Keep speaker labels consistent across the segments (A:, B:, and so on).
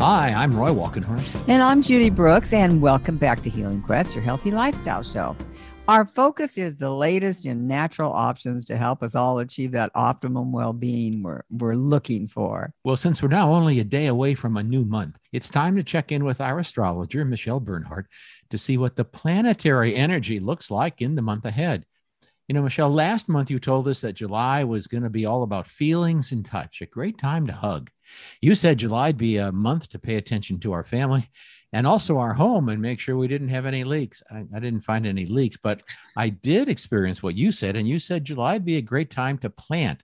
A: Hi, I'm Roy Walkenhorst.
B: And I'm Judy Brooks, and welcome back to Healing Quest, your healthy lifestyle show. Our focus is the latest in natural options to help us all achieve that optimum well being we're, we're looking for.
A: Well, since we're now only a day away from a new month, it's time to check in with our astrologer, Michelle Bernhardt, to see what the planetary energy looks like in the month ahead. You know, Michelle, last month you told us that July was going to be all about feelings and touch, a great time to hug. You said July'd be a month to pay attention to our family and also our home and make sure we didn't have any leaks. I, I, didn't find any leaks, but I did experience what you said. And you said July'd be a great time to plant.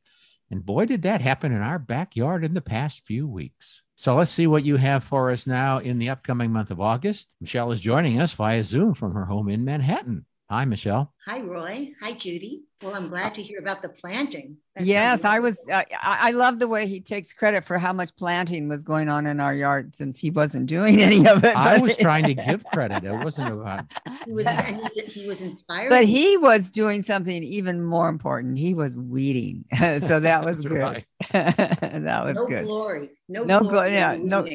A: And boy, did that happen in our backyard in the past few weeks. So let's see what you have for us now in the upcoming month of August. Michelle is joining us via Zoom from her home in Manhattan. Hi, Michelle.
C: Hi, Roy. Hi, Judy. Well, I'm glad to hear about the planting. That
B: yes, I was. Uh, I love the way he takes credit for how much planting was going on in our yard since he wasn't doing any of it.
A: I was trying to give credit. It wasn't about.
C: He was, and he was inspired.
B: But he was doing something even more important. He was weeding, so that was good. Right. that was
C: no
B: good.
C: Glory. No, no glory.
B: Yeah, no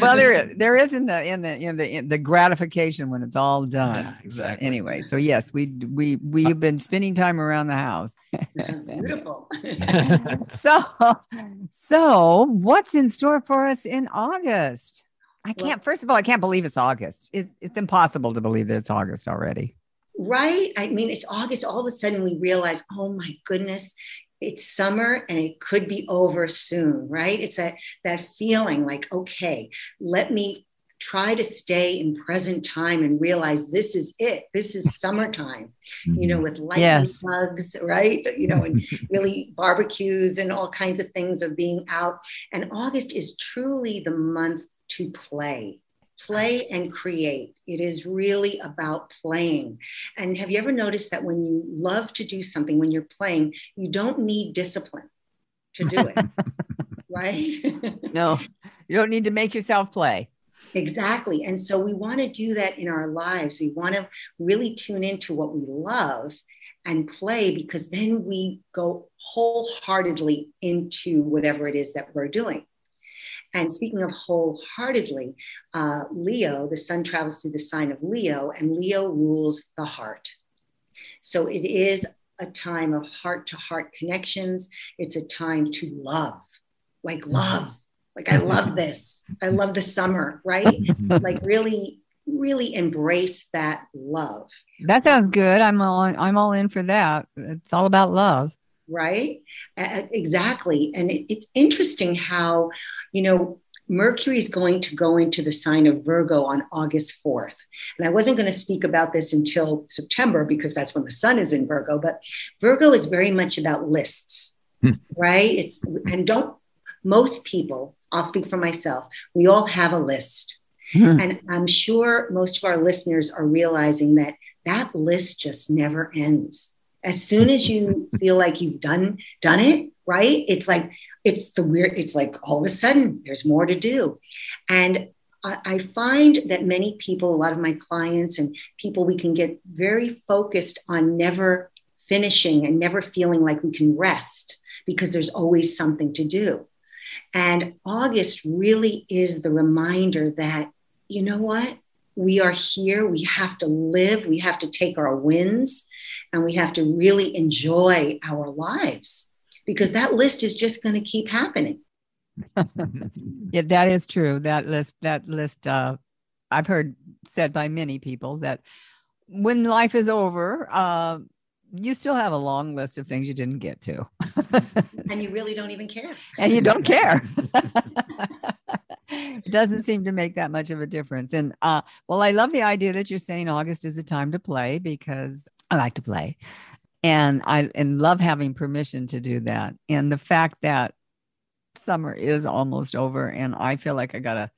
B: well, there is, there is in the in the in the in the gratification when it's all done.
A: Yeah, exactly.
B: Anyway, so yes, we we we've uh, been spending time around the house.
C: Beautiful.
B: so so what's in store for us in August? I can't. Well, first of all, I can't believe it's August. It's it's impossible to believe that it's August already.
C: Right. I mean, it's August. All of a sudden, we realize, oh my goodness, it's summer and it could be over soon, right? It's that that feeling like, okay, let me try to stay in present time and realize this is it. This is summertime, you know, mm-hmm. with lightning yes. bugs, right? You know, and really barbecues and all kinds of things of being out. And August is truly the month to play play and create. It is really about playing. And have you ever noticed that when you love to do something, when you're playing, you don't need discipline to do it, right?
B: no, you don't need to make yourself play.
C: Exactly. And so we want to do that in our lives. We want to really tune into what we love and play because then we go wholeheartedly into whatever it is that we're doing. And speaking of wholeheartedly, uh, Leo, the sun travels through the sign of Leo, and Leo rules the heart. So it is a time of heart to heart connections. It's a time to love, like mm-hmm. love. Like, I love this. I love the summer, right? like, really, really embrace that love.
B: That sounds good. I'm all, I'm all in for that. It's all about love
C: right? Uh, exactly. And it, it's interesting how, you know, Mercury is going to go into the sign of Virgo on August 4th. And I wasn't going to speak about this until September because that's when the sun is in Virgo, but Virgo is very much about lists, hmm. right? It's, and don't, most people, I'll speak for myself, we all have a list. Hmm. And I'm sure most of our listeners are realizing that that list just never ends as soon as you feel like you've done done it right? It's like it's the weird it's like all of a sudden there's more to do. And I, I find that many people a lot of my clients and people we can get very focused on never finishing and never feeling like we can rest because there's always something to do. And august really is the reminder that you know what? We are here. We have to live. We have to take our wins and we have to really enjoy our lives because that list is just going to keep happening.
B: yeah, that is true. That list, that list, uh, I've heard said by many people that when life is over, uh, you still have a long list of things you didn't get to.
C: and you really don't even care.
B: and you don't care. it doesn't seem to make that much of a difference. And uh, well, I love the idea that you're saying August is a time to play because I like to play. And I and love having permission to do that. And the fact that summer is almost over and I feel like I got a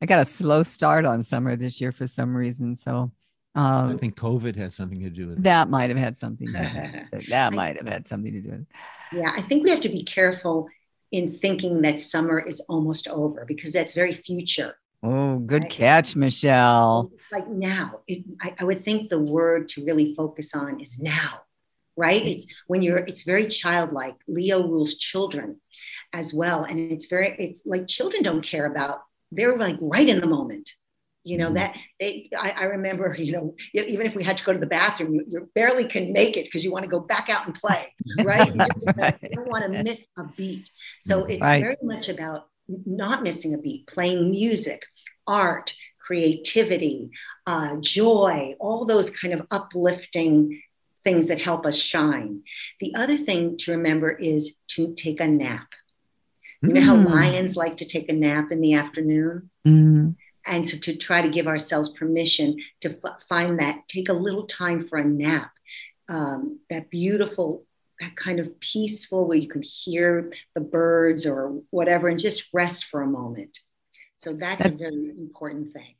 B: I got a slow start on summer this year for some reason. So
A: um, I think COVID has something to do with
B: it. That might have had something to do with it. That might have had something to do with it.
C: Yeah, I think we have to be careful in thinking that summer is almost over because that's very future.
B: Oh, good right? catch, Michelle.
C: Like now, it, I, I would think the word to really focus on is now, right? It's when you're, it's very childlike. Leo rules children as well. And it's very, it's like children don't care about they're like right in the moment you know mm-hmm. that they I, I, remember you know even if we had to go to the bathroom you, you barely can make it because you want to go back out and play right you, you don't want to miss a beat so it's right. very much about not missing a beat playing music art creativity uh, joy all those kind of uplifting things that help us shine. The other thing to remember is to take a nap. You know how mm. lions like to take a nap in the afternoon? Mm and so to try to give ourselves permission to f- find that take a little time for a nap. Um, that beautiful that kind of peaceful where you can hear the birds or whatever and just rest for a moment. So that's, that's a very important thing.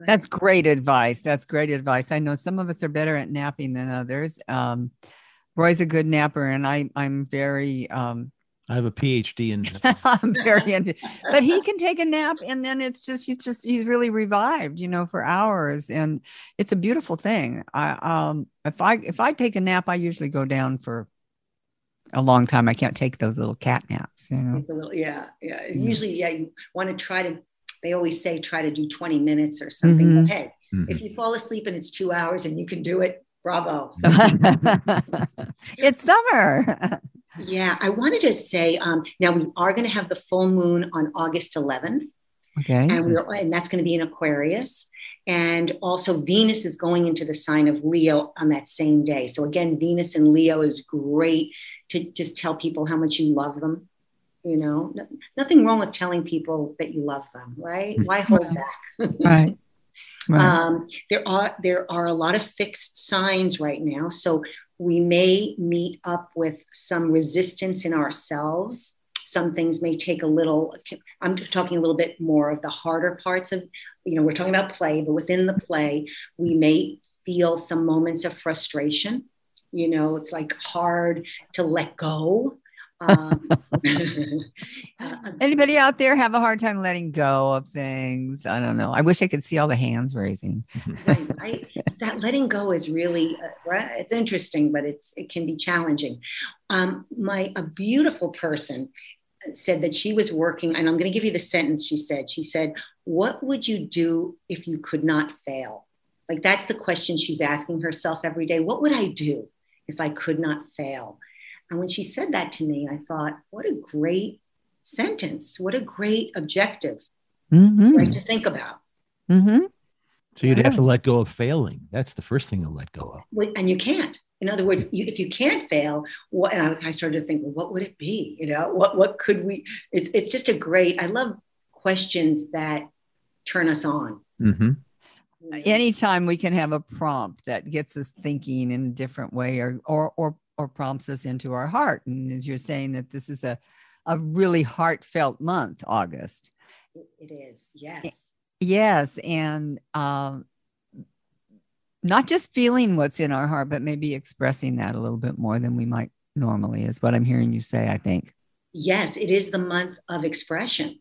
B: That's great advice. That's great advice. I know some of us are better at napping than others. Um, roy's a good napper and i i'm very um,
A: I have a PhD in.
B: I'm very into, but he can take a nap, and then it's just he's just he's really revived, you know, for hours, and it's a beautiful thing. I um if I if I take a nap, I usually go down for a long time. I can't take those little cat naps, you know.
C: Little, yeah, yeah. Usually, yeah, you want to try to. They always say try to do 20 minutes or something. Mm-hmm. Hey, mm-hmm. if you fall asleep and it's two hours and you can do it, bravo.
B: it's summer.
C: Yeah, I wanted to say um, now we are going to have the full moon on August 11th.
B: Okay.
C: And we're and that's going to be in Aquarius. And also Venus is going into the sign of Leo on that same day. So again, Venus and Leo is great to just tell people how much you love them. You know, no, nothing wrong with telling people that you love them, right? Why hold back?
B: right.
C: Right. Um, there are there are a lot of fixed signs right now, so we may meet up with some resistance in ourselves. Some things may take a little. I'm talking a little bit more of the harder parts of, you know, we're talking about play, but within the play, we may feel some moments of frustration. You know, it's like hard to let go um,
B: uh, Anybody out there have a hard time letting go of things? I don't know. I wish I could see all the hands raising.
C: right, right. That letting go is really uh, it's interesting, but it's it can be challenging. Um, my a beautiful person said that she was working, and I'm going to give you the sentence she said. She said, "What would you do if you could not fail?" Like that's the question she's asking herself every day. What would I do if I could not fail? And when she said that to me, I thought, what a great sentence. What a great objective, mm-hmm. right, to think about.
B: Mm-hmm.
A: So you'd have to let go of failing. That's the first thing to let go of.
C: And you can't. In other words, you, if you can't fail, what? And I, I, started to think, well, what would it be? You know, what what could we? It's it's just a great. I love questions that turn us on.
A: Mm-hmm.
B: Anytime we can have a prompt that gets us thinking in a different way, or or or or prompts us into our heart. And as you're saying that this is a, a really heartfelt month, August.
C: It is, yes.
B: Yes. And um, not just feeling what's in our heart, but maybe expressing that a little bit more than we might normally, is what I'm hearing you say, I think.
C: Yes, it is the month of expression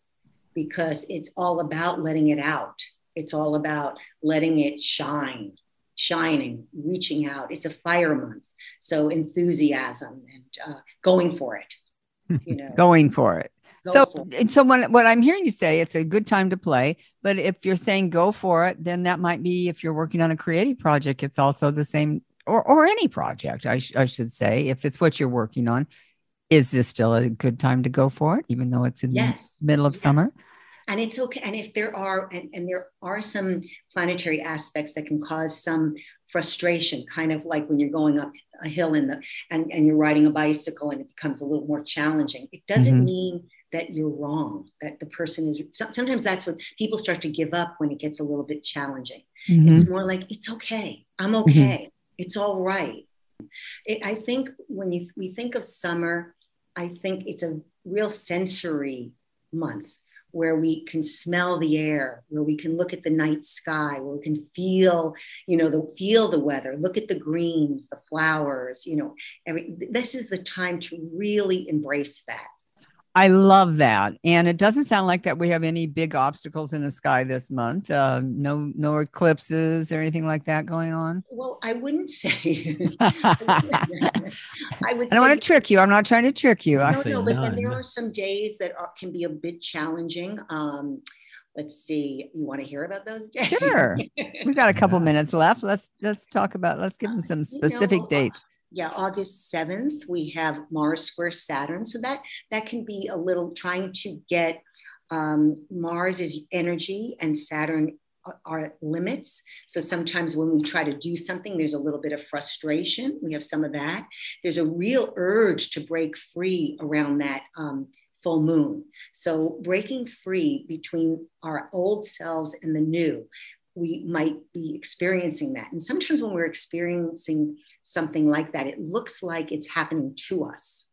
C: because it's all about letting it out. It's all about letting it shine, shining, reaching out. It's a fire month. So enthusiasm and uh, going for it.
B: You know, going for it. So, it. so when, what I'm hearing you say, it's a good time to play. But if you're saying go for it, then that might be if you're working on a creative project, it's also the same, or or any project, I, sh- I should say, if it's what you're working on. Is this still a good time to go for it, even though it's in yes. the middle of yes. summer?
C: and it's okay and if there are and, and there are some planetary aspects that can cause some frustration kind of like when you're going up a hill in the and, and you're riding a bicycle and it becomes a little more challenging it doesn't mm-hmm. mean that you're wrong that the person is sometimes that's when people start to give up when it gets a little bit challenging mm-hmm. it's more like it's okay i'm mm-hmm. okay mm-hmm. it's all right it, i think when you we think of summer i think it's a real sensory month where we can smell the air, where we can look at the night sky, where we can feel, you know, the feel the weather, look at the greens, the flowers, you know, every, this is the time to really embrace that.
B: I love that. And it doesn't sound like that we have any big obstacles in the sky this month. Uh, no, no eclipses or anything like that going on.
C: Well, I wouldn't say. I
B: would. I don't want to trick you. I'm not trying to trick you.
C: No, no, but then there are some days that are, can be a bit challenging. Um, let's see. You want to hear about those?
B: Sure. We've got a couple yeah. minutes left. Let's let's talk about. Let's give them some specific you know, dates.
C: Yeah, August 7th, we have Mars square Saturn. So that that can be a little trying to get um, Mars is energy and Saturn are limits. So sometimes when we try to do something, there's a little bit of frustration. We have some of that. There's a real urge to break free around that um, full moon. So breaking free between our old selves and the new, we might be experiencing that. And sometimes when we're experiencing something like that, it looks like it's happening to us.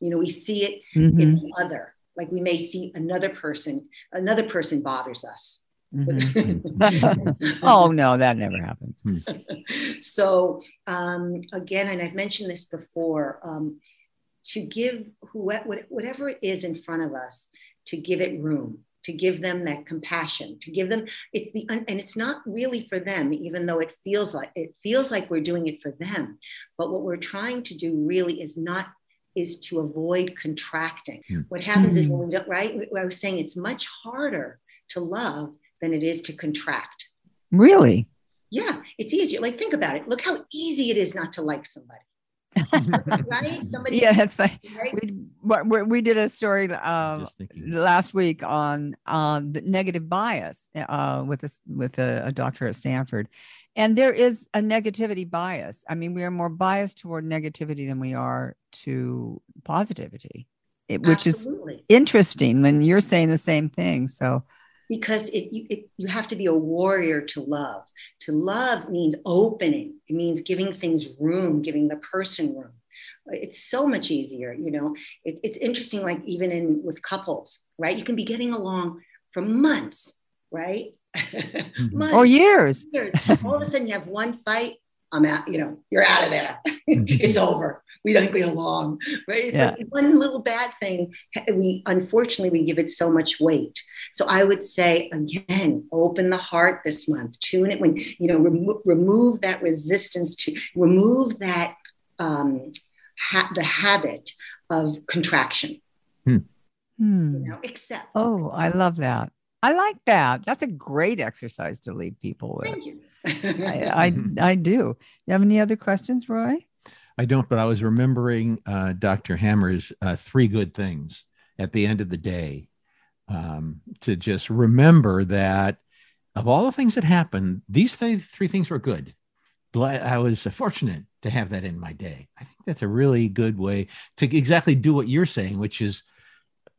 C: You know, we see it mm-hmm. in the other, like we may see another person, another person bothers us.
B: Mm-hmm. oh no, that never happens. Hmm.
C: so um, again, and I've mentioned this before, um, to give whatever it is in front of us, to give it room, to give them that compassion, to give them it's the and it's not really for them, even though it feels like it feels like we're doing it for them. But what we're trying to do really is not is to avoid contracting. Hmm. What happens mm-hmm. is when we don't right, I was saying it's much harder to love than it is to contract.
B: Really?
C: Yeah, it's easier. Like think about it. Look how easy it is not to like somebody.
B: right? Somebody. Yeah, that's fine. Right? We, we did a story um, last week on on the negative bias uh, with a, with a, a, doctor at Stanford, and there is a negativity bias. I mean, we are more biased toward negativity than we are to positivity, it, which Absolutely. is interesting. When you're saying the same thing, so
C: because it, it, you have to be a warrior to love. To love means opening. It means giving things room, giving the person room. It's so much easier, you know. It, it's interesting, like even in with couples, right? You can be getting along for months, right?
B: Mm-hmm. months, or years.
C: years. All of a sudden, you have one fight. I'm out. You know, you're out of there. it's over we don't get along, right? It's yeah. like one little bad thing. We unfortunately we give it so much weight. So I would say again, open the heart this month. Tune it when you know remo- remove that resistance to remove that um, ha- the habit of contraction.
B: Hmm. You know, accept. Oh, I love that. I like that. That's a great exercise to leave people with.
C: Thank you.
B: I, I, I do. You have any other questions, Roy?
A: I don't, but I was remembering uh, Dr. Hammer's uh, three good things at the end of the day um, to just remember that of all the things that happened, these th- three things were good. I was fortunate to have that in my day. I think that's a really good way to exactly do what you're saying, which is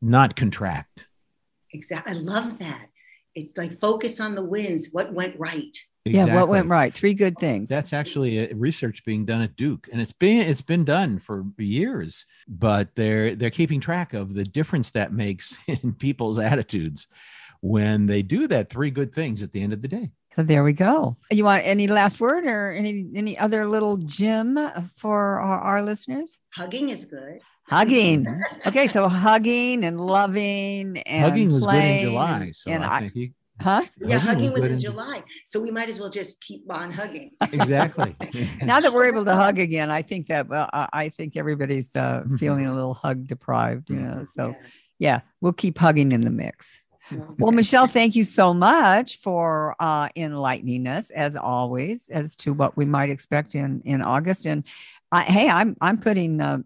A: not contract.
C: Exactly. I love that. It's like focus on the wins, what went right.
B: Exactly. Yeah, what went right? Three good things.
A: That's actually a research being done at Duke, and it's been it's been done for years. But they're they're keeping track of the difference that makes in people's attitudes when they do that three good things at the end of the day.
B: So there we go. You want any last word or any any other little gem for our, our listeners?
C: Hugging is good.
B: Hugging. Okay, so hugging and loving and
A: hugging was good in July. So and I, I think you
B: Huh?
C: Yeah, hugging, was, was in July. So we might as well just keep on hugging.
A: Exactly.
B: now that we're able to hug again, I think that well, I think everybody's uh, feeling a little hug deprived, you know. So yeah. yeah, we'll keep hugging in the mix. Well, Michelle, thank you so much for uh, enlightening us, as always, as to what we might expect in in August. And uh, hey, I'm I'm putting uh,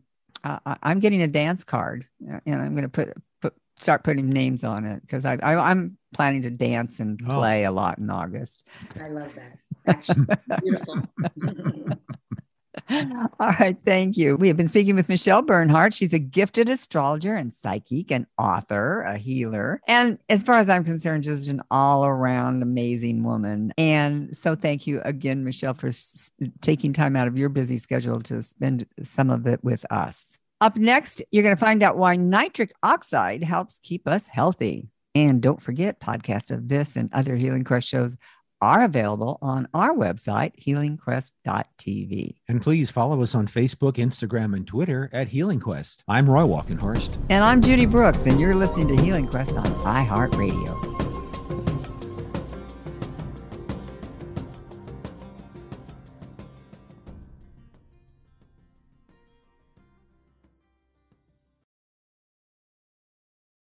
B: I'm getting a dance card, uh, and I'm going to put put start putting names on it because I, I am planning to dance and oh. play oh. a lot in August.
C: I love that. Actually, beautiful.
B: All right, thank you. We have been speaking with Michelle Bernhardt. She's a gifted astrologer and psychic, an author, a healer, and as far as I'm concerned, just an all around amazing woman. And so, thank you again, Michelle, for s- taking time out of your busy schedule to spend some of it with us. Up next, you're going to find out why nitric oxide helps keep us healthy. And don't forget, podcast of this and other Healing Quest shows are available on our website, healingquest.tv.
A: And please follow us on Facebook, Instagram, and Twitter at Healing Quest. I'm Roy Walkenhorst.
B: And I'm Judy Brooks, and you're listening to Healing Quest on iHeartRadio.